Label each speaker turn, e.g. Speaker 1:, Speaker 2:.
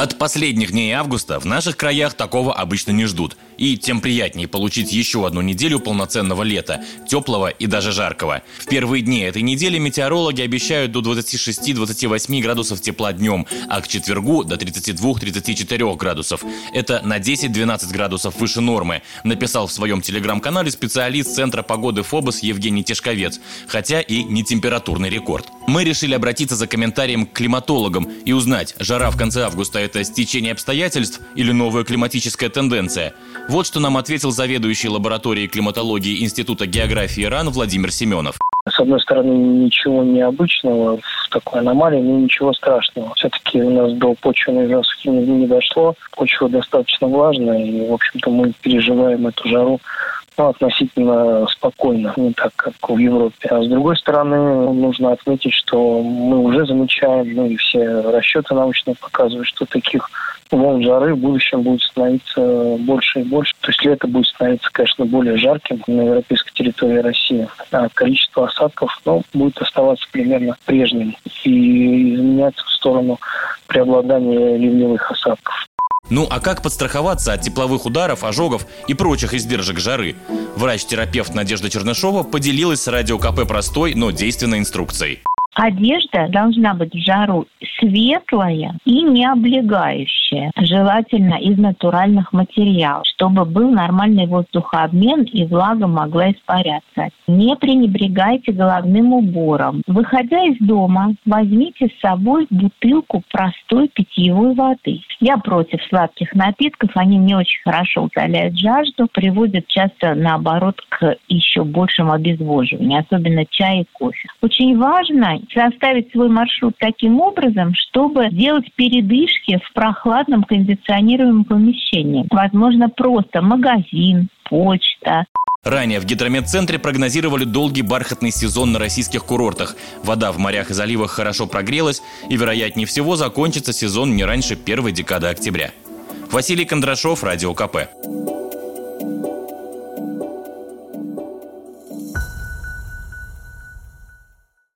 Speaker 1: От последних дней августа в наших краях такого обычно не ждут. И тем приятнее получить еще одну неделю полноценного лета, теплого и даже жаркого. В первые дни этой недели метеорологи обещают до 26-28 градусов тепла днем, а к четвергу до 32-34 градусов. Это на 10-12 градусов выше нормы, написал в своем телеграм-канале специалист Центра погоды ФОБОС Евгений Тишковец, хотя и не температурный рекорд. Мы решили обратиться за комментарием к климатологам и узнать, жара в конце августа это стечение обстоятельств или новая климатическая тенденция? Вот что нам ответил заведующий лабораторией климатологии Института географии РАН Владимир Семенов.
Speaker 2: С одной стороны, ничего необычного в такой аномалии, но ничего страшного. Все-таки у нас до почвенной засухи не, дошло. Почва достаточно влажная, и, в общем-то, мы переживаем эту жару ну, относительно спокойно, не так, как в Европе. А с другой стороны, нужно отметить, что мы уже замечаем, ну и все расчеты научные показывают, что таких волн жары в будущем будет становиться больше и больше. То есть лето будет становиться, конечно, более жарким на европейской территории России. А количество осадков ну, будет оставаться примерно прежним и изменяться в сторону преобладания ливневых осадков.
Speaker 1: Ну а как подстраховаться от тепловых ударов, ожогов и прочих издержек жары? Врач-терапевт Надежда Чернышова поделилась с Радио КП простой, но действенной инструкцией.
Speaker 3: Одежда должна быть в жару светлая и не облегающая, желательно из натуральных материалов, чтобы был нормальный воздухообмен и влага могла испаряться. Не пренебрегайте головным убором. Выходя из дома, возьмите с собой бутылку простой питьевой воды. Я против сладких напитков, они не очень хорошо утоляют жажду, приводят часто наоборот к еще большему обезвоживанию, особенно чай и кофе. Очень важно составить свой маршрут таким образом, чтобы делать передышки в прохладном кондиционируемом помещении. Возможно, просто магазин, почта.
Speaker 1: Ранее в гидрометцентре прогнозировали долгий бархатный сезон на российских курортах. Вода в морях и заливах хорошо прогрелась, и, вероятнее всего, закончится сезон не раньше первой декады октября. Василий Кондрашов, Радио КП.